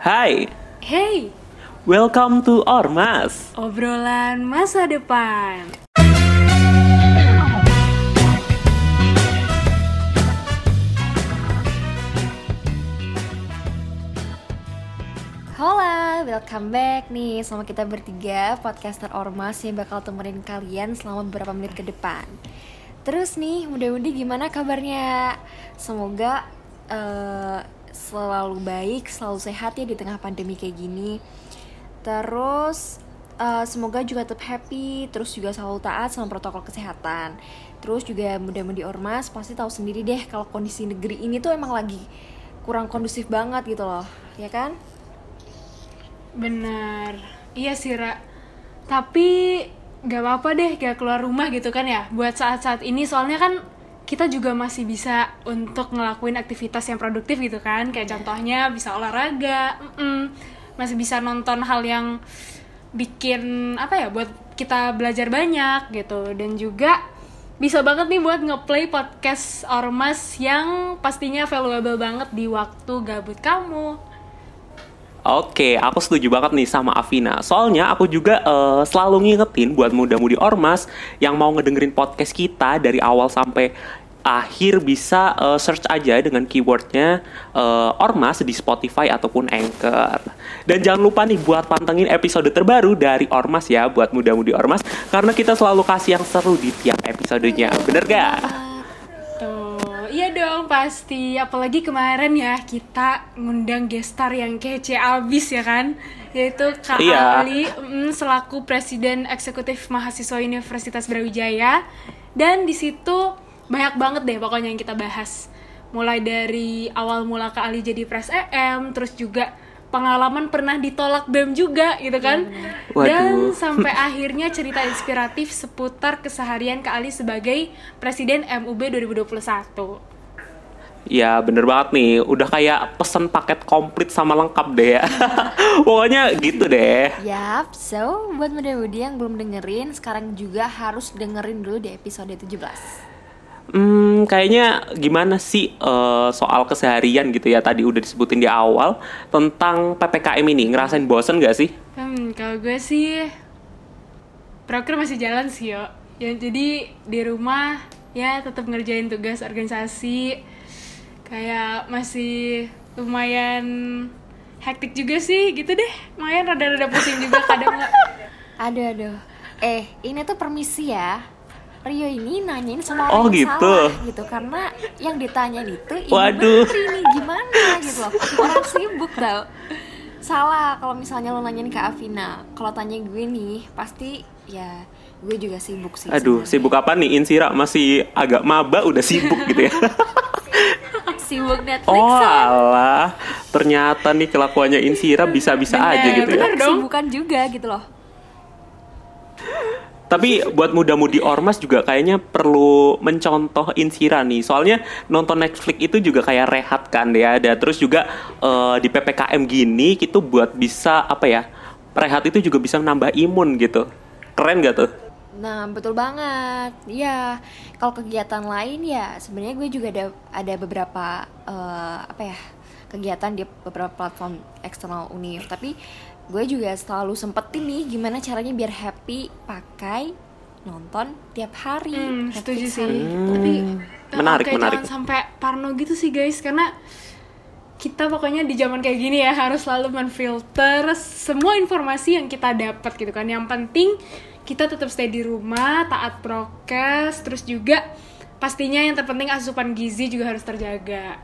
Hai, Hey, welcome to Ormas. obrolan masa depan. Hola, welcome back nih sama kita bertiga podcaster Ormas yang bakal temenin kalian selama beberapa menit ke depan. Terus nih, mudah-mudahan gimana kabarnya? Semoga eh, selalu baik, selalu sehat ya di tengah pandemi kayak gini. Terus eh, semoga juga tetap happy, terus juga selalu taat sama protokol kesehatan. Terus juga mudah-mudahan di Ormas pasti tahu sendiri deh kalau kondisi negeri ini tuh emang lagi kurang kondusif banget gitu loh, ya kan? Benar. Iya sih, Ra. Tapi gak apa-apa deh gak keluar rumah gitu kan ya. Buat saat-saat ini soalnya kan kita juga masih bisa untuk ngelakuin aktivitas yang produktif gitu kan. Kayak contohnya bisa olahraga, mm-mm. masih bisa nonton hal yang bikin apa ya buat kita belajar banyak gitu dan juga bisa banget nih buat ngeplay podcast Ormas yang pastinya valuable banget di waktu gabut kamu. Oke, aku setuju banget nih sama Avina. Soalnya aku juga eh, selalu ngingetin buat muda-mudi Ormas yang mau ngedengerin podcast kita dari awal sampai akhir bisa eh, search aja dengan keywordnya eh, Ormas di Spotify ataupun Anchor. Dan jangan lupa nih buat pantengin episode terbaru dari Ormas ya buat muda-mudi Ormas karena kita selalu kasih yang seru di tiap episodenya. Bener gak? Tuh, iya dong pasti. Apalagi kemarin ya kita ngundang gestar yang kece abis ya kan, yaitu Kak Iya. Ali mm, selaku Presiden Eksekutif Mahasiswa Universitas Brawijaya. Dan di situ banyak banget deh pokoknya yang kita bahas. Mulai dari awal mula Kak Ali jadi Pres EM, terus juga pengalaman pernah ditolak BEM juga gitu kan. Dan Waduh. sampai akhirnya cerita inspiratif seputar keseharian Kak Ali sebagai Presiden MUB 2021. Ya bener banget nih, udah kayak pesen paket komplit sama lengkap deh ya Pokoknya gitu deh Yap, so buat muda-mudi yang belum dengerin, sekarang juga harus dengerin dulu di episode 17 Hmm, kayaknya gimana sih eh, soal keseharian gitu ya Tadi udah disebutin di awal Tentang PPKM ini, ngerasain bosen gak sih? Hmm, kalau gue sih proker masih jalan sih yo. Ya jadi di rumah ya tetap ngerjain tugas organisasi. Kayak masih lumayan hektik juga sih gitu deh. Lumayan rada-rada pusing juga kadang. Aduh, aduh Eh, ini tuh permisi ya Rio ini nanyain sama Oh, orang yang gitu. salah gitu Karena yang ditanyain itu ibu Waduh. menteri nih, gimana gitu loh Orang sibuk tau Salah kalau misalnya lo nanyain ke Avina Kalau tanya gue nih, pasti ya gue juga sibuk sih Aduh, sebenarnya. sibuk apa nih? Insira masih agak maba udah sibuk gitu ya Sibuk Netflix Oh kan alah, ternyata nih kelakuannya Insira bisa-bisa aja gitu ya bener. dong. Kesibukan juga gitu loh Tapi buat muda-mudi ormas juga kayaknya perlu mencontoh Insira nih. Soalnya nonton Netflix itu juga kayak rehat kan ya. Dan terus juga eh, di PPKM gini itu buat bisa apa ya? Rehat itu juga bisa menambah imun gitu. Keren gak tuh? Nah, betul banget. Iya, kalau kegiatan lain ya sebenarnya gue juga ada ada beberapa eh, apa ya kegiatan di beberapa platform eksternal Unif. Tapi gue juga selalu sempetin nih gimana caranya biar happy pakai nonton tiap hari. Hmm, setuju sih. hari itu. Tapi Menarik, kayak menarik. jangan sampai parno gitu sih guys, karena kita pokoknya di zaman kayak gini ya harus selalu menfilter semua informasi yang kita dapat gitu kan. Yang penting kita tetap stay di rumah, taat prokes, terus juga pastinya yang terpenting asupan gizi juga harus terjaga.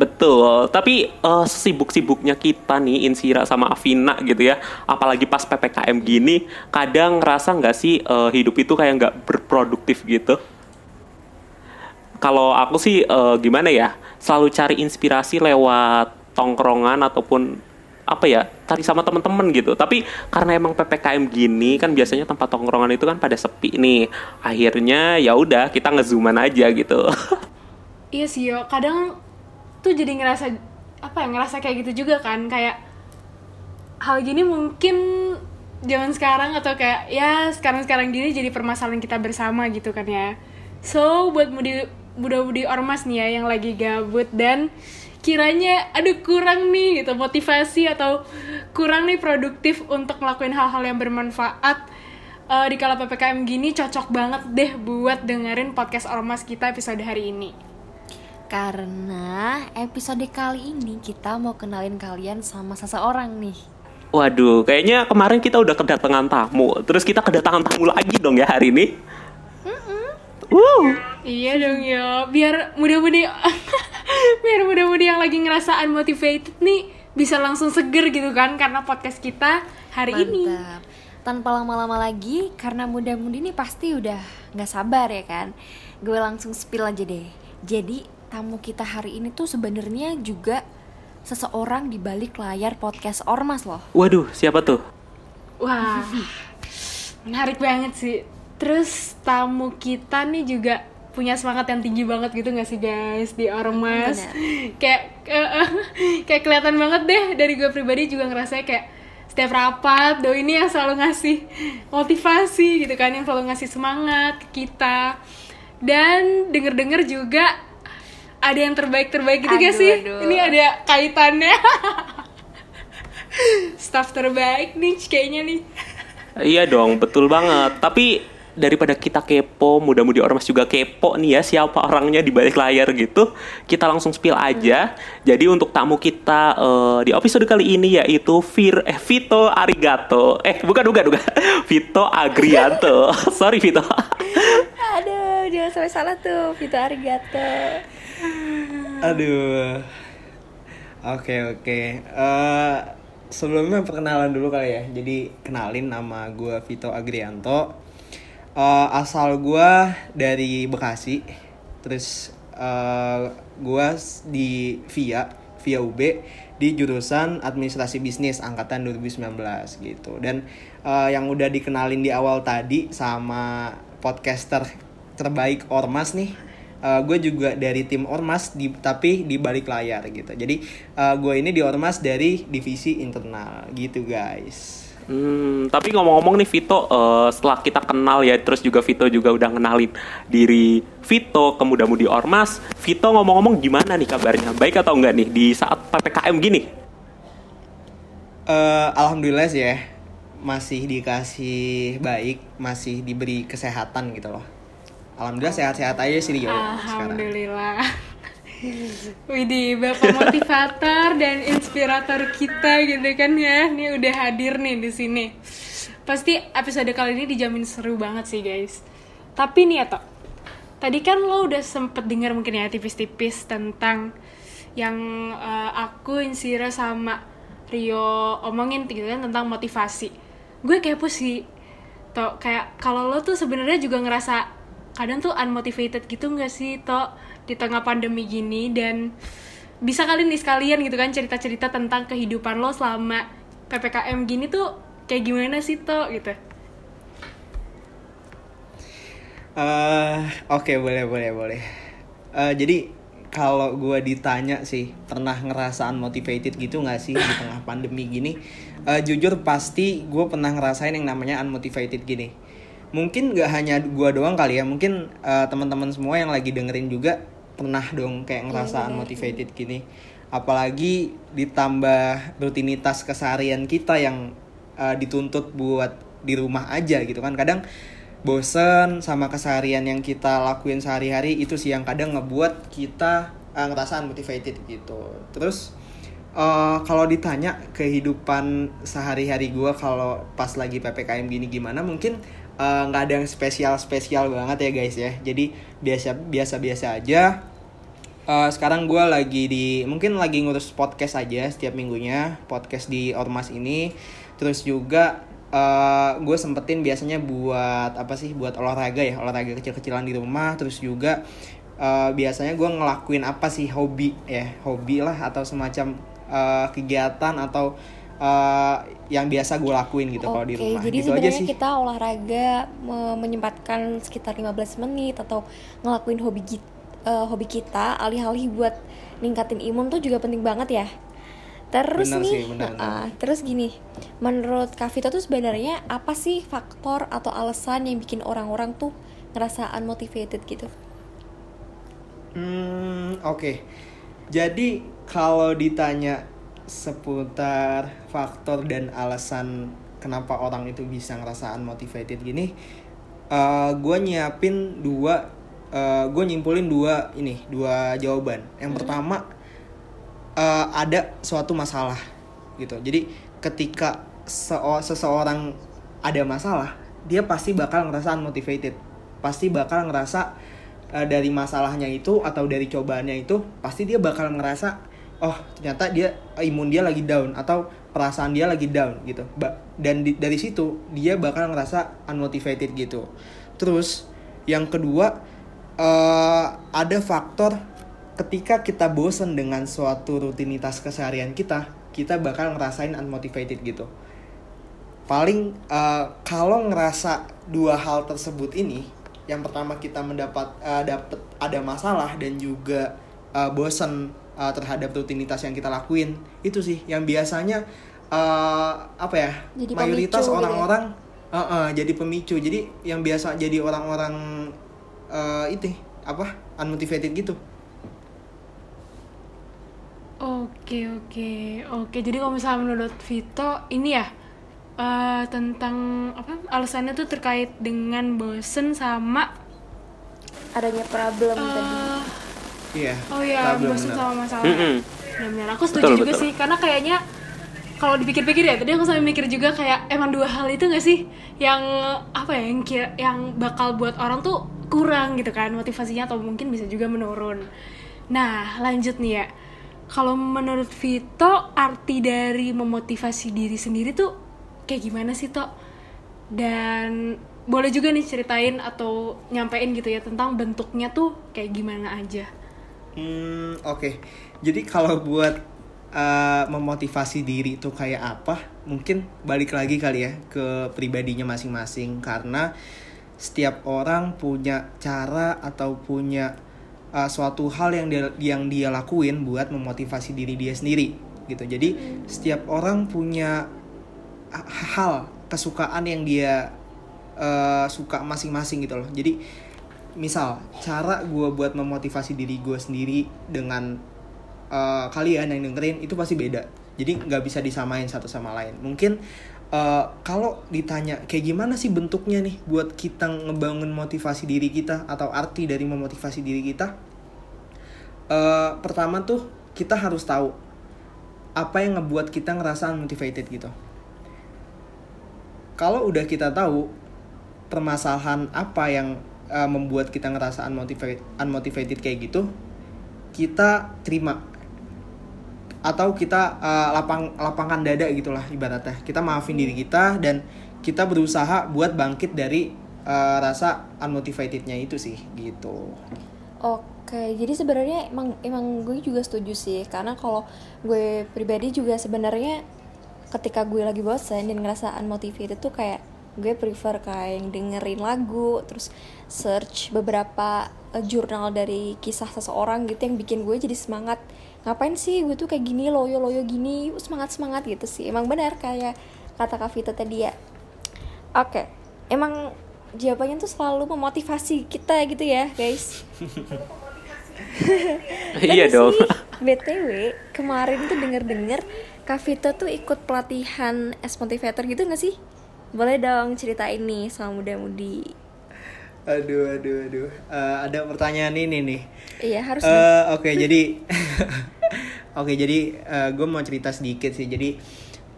Betul, tapi eh, sesibuk-sibuknya kita nih Insira sama Avina gitu ya, apalagi pas PPKM gini, kadang ngerasa nggak sih eh, hidup itu kayak nggak berproduktif gitu? Kalau aku sih eh, gimana ya, selalu cari inspirasi lewat tongkrongan ataupun apa ya, cari sama temen-temen gitu. Tapi karena emang PPKM gini kan biasanya tempat tongkrongan itu kan pada sepi nih. Akhirnya ya udah kita ngezooman aja gitu. Iya sih yo, kadang tuh jadi ngerasa apa ya ngerasa kayak gitu juga kan kayak hal gini mungkin zaman sekarang atau kayak ya sekarang-sekarang gini jadi permasalahan kita bersama gitu kan ya. So buat mudi muda-mudi ormas nih ya yang lagi gabut dan kiranya aduh kurang nih gitu motivasi atau kurang nih produktif untuk ngelakuin hal-hal yang bermanfaat uh, di kala ppkm gini cocok banget deh buat dengerin podcast ormas kita episode hari ini karena episode kali ini kita mau kenalin kalian sama seseorang nih Waduh, kayaknya kemarin kita udah kedatangan tamu, terus kita kedatangan tamu lagi dong ya hari ini. Wow. Iya dong ya, biar mudah-mudi biar mudah-mudi yang lagi ngerasa unmotivated nih bisa langsung seger gitu kan karena podcast kita hari Mantap. ini. Tanpa lama-lama lagi, karena muda-mudi nih pasti udah nggak sabar ya kan. Gue langsung spill aja deh. Jadi tamu kita hari ini tuh sebenarnya juga seseorang di balik layar podcast Ormas loh. Waduh, siapa tuh? Wah, menarik banget sih. Terus tamu kita nih juga punya semangat yang tinggi banget gitu gak sih guys di Ormas kayak uh, kayak kelihatan banget deh dari gue pribadi juga ngerasa kayak setiap rapat do ini yang selalu ngasih motivasi gitu kan yang selalu ngasih semangat ke kita dan denger-denger juga ada yang terbaik-terbaik gitu gak Aduh, sih aduh. ini ada kaitannya staff terbaik nih kayaknya nih Iya dong, betul banget. Tapi daripada kita kepo, mudah-mudi ormas juga kepo nih ya siapa orangnya di balik layar gitu. Kita langsung spill aja. Jadi untuk tamu kita eh, di episode kali ini yaitu Vir eh Vito Arigato. Eh bukan bukan bukan. Vito Agrianto. Sorry Vito. Aduh, jangan sampai salah tuh, Vito Arigato. Aduh. Oke oke. Eh, sebelumnya perkenalan dulu kali ya. Jadi kenalin nama gue Vito Agrianto. Eh, asal gue dari Bekasi. Terus eh gue di via via UB di jurusan Administrasi Bisnis angkatan 2019 gitu. Dan eh, yang udah dikenalin di awal tadi sama podcaster terbaik Ormas nih Uh, gue juga dari tim Ormas di, tapi di balik layar gitu. Jadi uh, gue ini di Ormas dari divisi internal gitu guys. Hmm, tapi ngomong-ngomong nih Vito, eh, setelah kita kenal ya, terus juga Vito juga udah ngenalin diri Vito ke muda-mudi Ormas. Vito ngomong-ngomong gimana nih kabarnya? Baik atau enggak nih di saat PPKM gini? Uh, Alhamdulillah sih ya masih dikasih baik, masih diberi kesehatan gitu loh. Alhamdulillah sehat-sehat aja sih Rio sekarang. Alhamdulillah. Widih, bapak motivator dan inspirator kita gitu kan ya. Ini udah hadir nih di sini. Pasti episode kali ini dijamin seru banget sih guys. Tapi nih ya Tok, tadi kan lo udah sempet dengar mungkin ya tipis-tipis tentang yang eh, aku Insira sama Rio omongin gitu kan tentang motivasi. Gue kepo sih, Tok kayak kalau lo tuh sebenarnya juga ngerasa kadang tuh unmotivated gitu nggak sih Tok di tengah pandemi gini dan bisa kali nih sekalian gitu kan cerita-cerita tentang kehidupan lo selama ppkm gini tuh kayak gimana sih Tok gitu. Eh, Oke boleh boleh boleh. Eh, jadi kalau gue ditanya sih pernah ngerasa unmotivated gitu nggak sih di tengah pandemi gini? Eh, jujur pasti gue pernah ngerasain yang namanya unmotivated gini. Mungkin gak hanya gue doang kali ya, mungkin eh, teman-teman semua yang lagi dengerin juga pernah dong kayak ngerasa unmotivated gini. Apalagi ditambah rutinitas keseharian kita yang eh, dituntut buat di rumah aja gitu kan. Kadang bosen sama keseharian yang kita lakuin sehari-hari itu sih yang kadang ngebuat kita uh, ngerasa unmotivated gitu. Terus uh, kalau ditanya kehidupan sehari-hari gue kalau pas lagi ppkm gini gimana, mungkin uh, nggak ada yang spesial-spesial banget ya guys ya. Jadi biasa biasa-biasa aja. Uh, sekarang gue lagi di mungkin lagi ngurus podcast aja setiap minggunya podcast di ormas ini. Terus juga uh, gue sempetin biasanya buat apa sih buat olahraga ya olahraga kecil-kecilan di rumah terus juga uh, biasanya gue ngelakuin apa sih hobi ya hobi lah atau semacam uh, kegiatan atau uh, yang biasa gue lakuin gitu kalau di rumah jadi gitu aja sebenarnya kita olahraga me- menyempatkan sekitar 15 menit atau ngelakuin hobi git- eh, hobi kita alih-alih buat ningkatin imun tuh juga penting banget ya. Terus Benar nih, sih, benar, ah, terus gini, menurut Kak Vito tuh sebenarnya apa sih faktor atau alasan yang bikin orang-orang tuh ngerasa unmotivated gitu? Hmm, oke. Jadi kalau ditanya seputar faktor dan alasan kenapa orang itu bisa ngerasa unmotivated gini, uh, gue nyiapin dua, uh, gue nyimpulin dua ini, dua jawaban. Yang pertama uh, ada suatu masalah gitu. Jadi ketika seo- seseorang ada masalah, dia pasti bakal ngerasa unmotivated. Pasti bakal ngerasa uh, dari masalahnya itu atau dari cobaannya itu pasti dia bakal ngerasa oh ternyata dia imun dia lagi down atau perasaan dia lagi down gitu. Dan di- dari situ dia bakal ngerasa unmotivated gitu. Terus yang kedua eh, ada faktor ketika kita bosen dengan suatu rutinitas keseharian kita, kita bakal ngerasain unmotivated gitu. Paling eh, kalau ngerasa dua hal tersebut ini, yang pertama kita mendapat eh, dapet ada masalah dan juga eh, bosen eh, terhadap rutinitas yang kita lakuin, itu sih yang biasanya eh, apa ya? Jadi mayoritas gitu ya? orang-orang eh, eh, jadi pemicu. Jadi yang biasa jadi orang-orang eh, itu apa? unmotivated gitu. Oke oke oke. Jadi kalau misalnya menurut Vito ini ya eh, tentang apa alasannya tuh terkait dengan bosen sama adanya problem tadi eh, Iya. oh ya bosen benar. sama masalah. Mm-mm. Benar-benar aku setuju Betul, juga betul. sih karena kayaknya kalau dipikir-pikir ya tadi aku sampai mikir juga kayak emang dua hal itu gak sih yang apa ya yang kira, yang bakal buat orang tuh kurang gitu kan motivasinya atau mungkin bisa juga menurun. Nah lanjut nih ya kalau menurut Vito arti dari memotivasi diri sendiri tuh kayak gimana sih Tok? Dan boleh juga nih ceritain atau nyampein gitu ya tentang bentuknya tuh kayak gimana aja. Hmm, oke. Jadi kalau buat uh, memotivasi diri itu kayak apa? Mungkin balik lagi kali ya ke pribadinya masing-masing karena setiap orang punya cara atau punya uh, suatu hal yang dia yang dia lakuin buat memotivasi diri dia sendiri gitu. Jadi setiap orang punya ha- hal kesukaan yang dia uh, suka masing-masing gitu loh. Jadi misal cara gue buat memotivasi diri gue sendiri dengan uh, kalian yang dengerin itu pasti beda. Jadi nggak bisa disamain satu sama lain. Mungkin uh, kalau ditanya kayak gimana sih bentuknya nih buat kita ngebangun motivasi diri kita atau arti dari memotivasi diri kita? Uh, pertama tuh kita harus tahu apa yang ngebuat kita ngerasa unmotivated gitu. Kalau udah kita tahu permasalahan apa yang uh, membuat kita ngerasa unmotivated, unmotivated kayak gitu, kita terima atau kita uh, lapang lapangkan dada gitulah ibaratnya. Kita maafin diri kita dan kita berusaha buat bangkit dari uh, rasa unmotivatednya itu sih gitu. Oke, jadi sebenarnya emang emang gue juga setuju sih karena kalau gue pribadi juga sebenarnya ketika gue lagi bosan dan ngerasa unmotivated tuh kayak gue prefer kayak yang dengerin lagu terus search beberapa eh, jurnal dari kisah seseorang gitu yang bikin gue jadi semangat. Ngapain sih gue tuh kayak gini loyo loyo gini semangat semangat gitu sih. Emang benar kayak kata Kak Vita tadi ya. Oke emang jawabannya tuh selalu memotivasi kita gitu ya guys. Iya dong. BTW, kemarin tuh denger-denger Kak Vito tuh ikut pelatihan S Motivator gitu gak sih? Boleh dong ceritain nih sama muda-mudi Aduh aduh aduh. Uh, ada pertanyaan ini nih. Iya harus Eh, dong. Oke jadi Oke jadi gue mau cerita sedikit sih jadi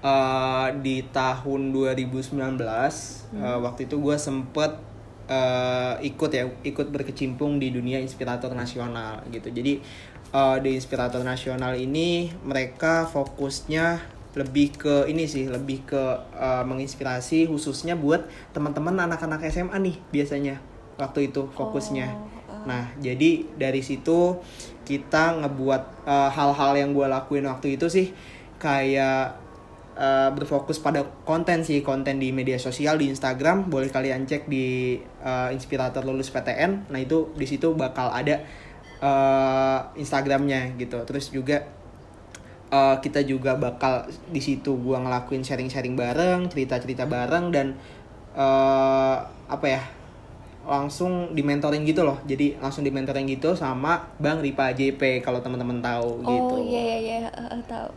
eh, di tahun 2019 eh, waktu itu gue sempet eh, ikut ya ikut berkecimpung di dunia inspirator nasional gitu jadi eh, di inspirator nasional ini mereka fokusnya lebih ke ini sih lebih ke eh, menginspirasi khususnya buat teman-teman anak-anak SMA nih biasanya waktu itu fokusnya Nah, jadi dari situ kita ngebuat eh, hal-hal yang gue lakuin waktu itu sih kayak eh, berfokus pada konten sih, konten di media sosial di Instagram, boleh kalian cek di eh, Inspirator Lulus PTN. Nah, itu di situ bakal ada eh, Instagramnya gitu. Terus juga eh, kita juga bakal di situ gua ngelakuin sharing-sharing bareng, cerita-cerita bareng dan eh, apa ya? langsung di mentoring gitu loh jadi langsung di mentoring gitu sama bang Ripa JP kalau teman-teman tahu gitu Oh iya iya eh, tahu.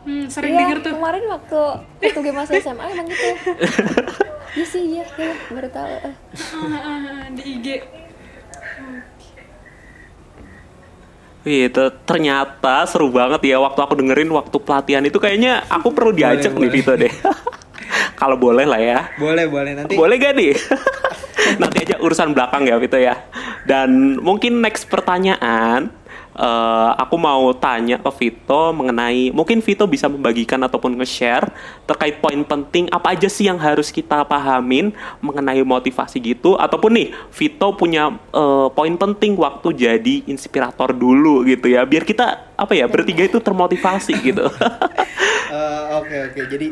Hmm, sering Iya, denger tuh. kemarin waktu waktu gue masih SMA emang gitu. Iya sih iya, iya baru tahu. ah, di IG. Itu ternyata seru banget ya waktu aku dengerin waktu pelatihan itu kayaknya aku perlu diajak nih boleh. Vito deh. Kalau boleh lah ya. boleh boleh nanti Boleh gak nih? Nanti aja urusan belakang ya Vito ya. Dan mungkin next pertanyaan eh, aku mau tanya ke Vito mengenai mungkin Vito bisa membagikan ataupun nge-share terkait poin penting apa aja sih yang harus kita pahamin mengenai motivasi gitu ataupun nih Vito punya eh, poin penting waktu jadi inspirator dulu gitu ya biar kita apa ya bertiga itu termotivasi gitu. Eh, Oke oke jadi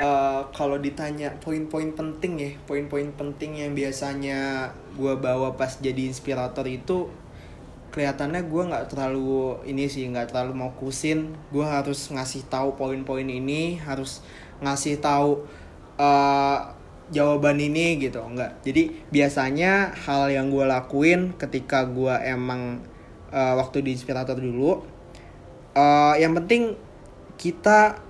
eh, kalau ditanya poin-poin penting ya poin-poin penting yang biasanya gue bawa pas jadi inspirator itu kelihatannya gue nggak terlalu ini sih nggak terlalu mau kusin. Gue harus ngasih tahu poin-poin ini harus ngasih tahu eh, jawaban ini gitu enggak jadi biasanya hal yang gue lakuin ketika gue emang eh, waktu di inspirator dulu eh, yang penting kita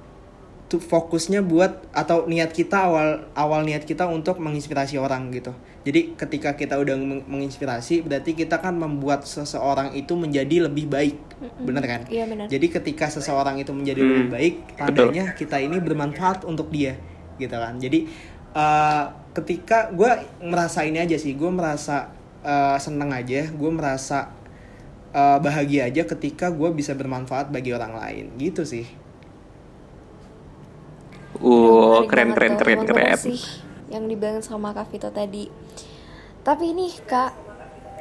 tuh fokusnya buat atau niat kita awal awal niat kita untuk menginspirasi orang gitu. Jadi ketika kita udah meng- menginspirasi berarti kita kan membuat seseorang itu menjadi lebih baik. Bener kan? Iya, benar. Jadi ketika seseorang itu menjadi Hmm, lebih baik, tandanya kita ini bermanfaat untuk dia gitu kan. Jadi eh, ketika gue merasa ini aja sih, gue merasa eh, seneng aja, gue merasa eh, bahagia aja ketika gue bisa bermanfaat bagi orang lain gitu sih. Uh, keren keren keren keren. sih yang dibilang sama Kak Vito tadi. Tapi nih Kak,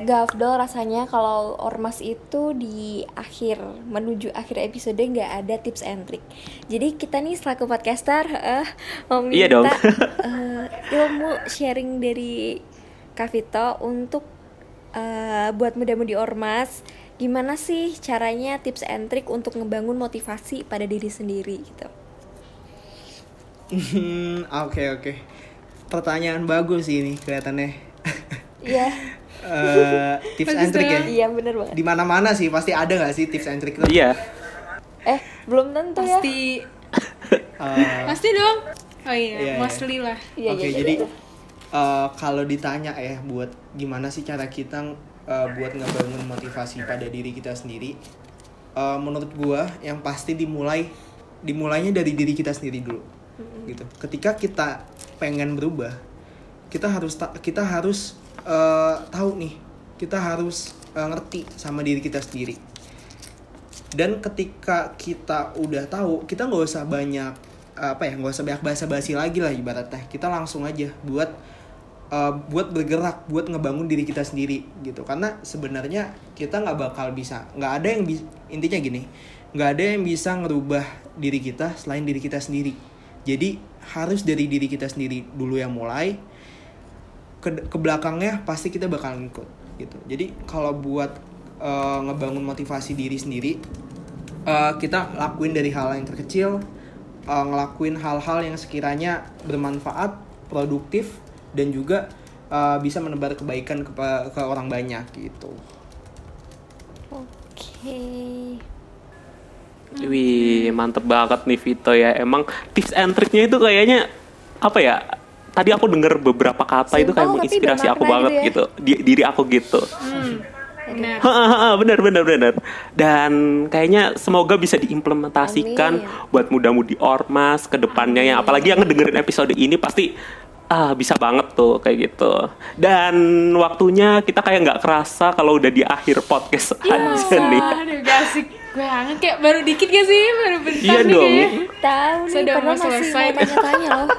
gak afdol rasanya kalau ormas itu di akhir menuju akhir episode nggak ada tips and trick. Jadi kita nih selaku podcaster eh, mau minta Iya dong. eh, ilmu sharing dari Kak Vito untuk eh, buat muda-mudi ormas. Gimana sih caranya tips and trick untuk ngebangun motivasi pada diri sendiri gitu? Hmm, Oke oke. Pertanyaan bagus sih ini kelihatannya. Iya. Eh, tips and trick ya. Iya bener banget. Di mana-mana sih pasti ada nggak sih tips and trick itu? Iya. Eh belum tentu ya. Pasti Eh, pasti dong. Oh iya, Iya, iya. mostly lah. Iya, Oke, iya, iya, jadi iya. eh, kalau ditanya ya buat gimana sih cara kita eh, buat ngebangun motivasi pada diri kita sendiri? eh, menurut gua yang pasti dimulai dimulainya dari diri kita sendiri dulu. Gitu. Ketika kita pengen berubah, kita harus ta- kita harus eh, tahu nih, kita harus eh, ngerti sama diri kita sendiri. Dan ketika kita udah tahu, kita nggak usah banyak apa ya, nggak usah banyak basa-basi lagi lah ibaratnya. Kita langsung aja buat uh, buat bergerak, buat ngebangun diri kita sendiri gitu. Karena sebenarnya kita nggak bakal bisa, nggak ada yang intinya gini, nggak ada yang bisa ngerubah diri kita selain diri kita sendiri. Jadi harus dari diri kita sendiri dulu yang mulai. Ke, ke belakangnya pasti kita bakal ngikut gitu. Jadi kalau buat uh, ngebangun motivasi diri sendiri, uh, kita lakuin dari hal yang terkecil, uh, ngelakuin hal-hal yang sekiranya bermanfaat, produktif, dan juga uh, bisa menebar kebaikan ke, ke orang banyak gitu. Oke. Wih, mantep banget nih Vito ya. Emang tips and triknya itu kayaknya apa ya? Tadi aku denger beberapa kata itu kayak Simpel, menginspirasi aku banget gitu ya. gitu. Di- diri aku gitu. Hmm. Benar. Bener bener bener. Dan kayaknya semoga bisa diimplementasikan Amin. buat muda-mudi ormas ke depannya ya. Apalagi yang ngedengerin episode ini pasti ah bisa banget tuh kayak gitu. Dan waktunya kita kayak nggak kerasa kalau udah di akhir podcast Iya. aja nih. Aduh, asik banget kayak baru dikit gak sih? Baru bentar Iya nih dong. kayaknya. Tahu nih, Sudah pernah mau masih selesai. mau tanya-tanya loh.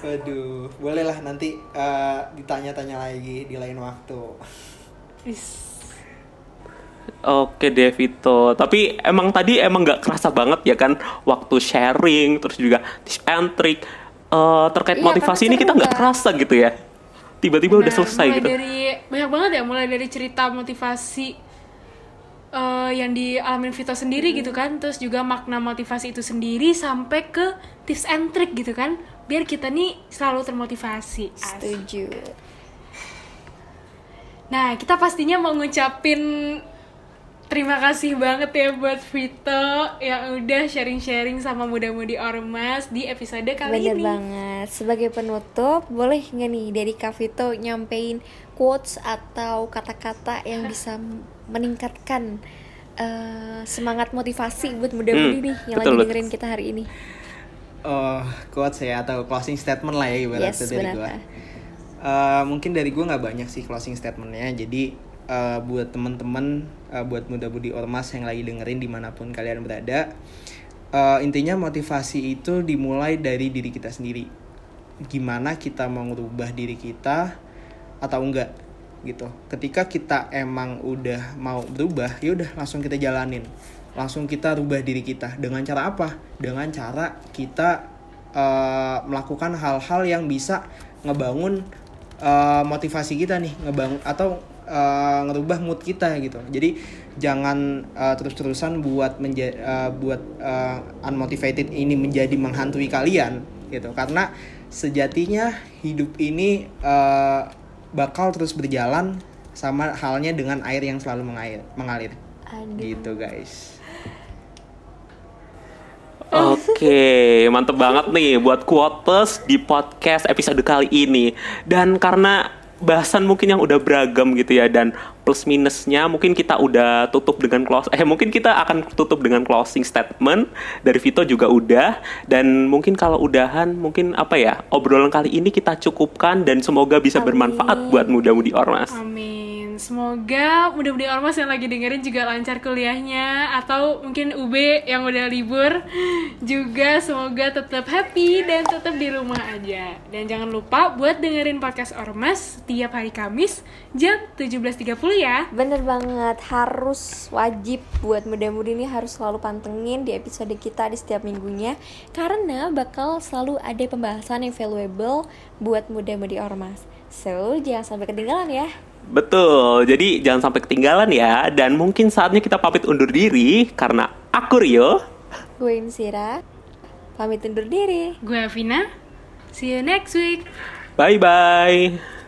Waduh, bolehlah nanti uh, ditanya-tanya lagi di lain waktu. Is. Oke deh Vito, tapi emang tadi emang nggak kerasa banget ya kan waktu sharing terus juga tips and trick eh, terkait Iya, motivasi ini kita nggak kan? kerasa gitu ya. Tiba-tiba udah Nah, selesai mulai gitu. dari banyak banget ya mulai dari cerita motivasi eh, yang dialamin Vito sendiri gitu kan terus juga makna motivasi itu sendiri sampai ke tips and trick gitu kan biar kita nih selalu termotivasi Asik. Setuju. Nah, kita pastinya mau ngucapin terima kasih banget ya buat Vito yang udah sharing-sharing sama muda-mudi Ormas di episode kali Bener ini. banget. Sebagai penutup, boleh nggak nih dari Kak Vito nyampein quotes atau kata-kata yang bisa meningkatkan eh, semangat motivasi buat muda-mudi Hmm, nih yang betul, lagi betul. dengerin kita hari ini. Oh, quotes ya atau closing statement lah ya ibaratnya Yes, dari benar, gue. Eh, mungkin dari gue nggak banyak sih closing statementnya. Jadi eh, buat teman-teman, eh, buat muda-mudi ormas yang lagi dengerin di mana pun kalian berada, eh, intinya motivasi itu dimulai dari diri kita sendiri. Gimana kita mau ngerubah diri kita atau enggak gitu. Ketika kita emang udah mau berubah, ya udah langsung kita jalanin. Langsung kita rubah diri kita dengan cara apa? Dengan cara kita eh, melakukan hal-hal yang bisa ngebangun eh, motivasi kita nih, ngebangun atau eh, ngerubah mood kita gitu. Jadi jangan eh, terus-terusan buat menja- eh, buat eh, unmotivated ini menjadi menghantui kalian gitu. Karena sejatinya hidup ini eh, bakal terus berjalan sama halnya dengan air yang selalu mengalir, mengalir. Aduh. Gitu guys. Oke, mantep banget nih buat quotes di podcast episode kali ini. Dan karena bahasan mungkin yang udah beragam gitu ya dan plus minusnya mungkin kita udah tutup dengan close eh mungkin kita akan tutup dengan closing statement dari Vito juga udah dan mungkin kalau udahan mungkin apa ya obrolan kali ini kita cukupkan dan semoga bisa bermanfaat buat muda-mudi ormas. Amin. Semoga mudah-mudi ormas yang lagi dengerin juga lancar kuliahnya atau mungkin UB yang udah libur juga semoga tetap happy dan tetap di rumah aja. Dan jangan lupa buat dengerin podcast ormas setiap hari Kamis jam 17.30 ya. Bener banget, harus wajib buat muda-mudi ini harus selalu pantengin di episode kita di setiap minggunya Karena bakal selalu ada pembahasan yang valuable buat muda-mudi ormas So, jangan sampai ketinggalan ya Betul, jadi jangan sampai ketinggalan ya dan mungkin saatnya kita pamit undur diri karena aku Rio Gue Insira, pamit undur diri Gue Avina. See you next week. Bye bye.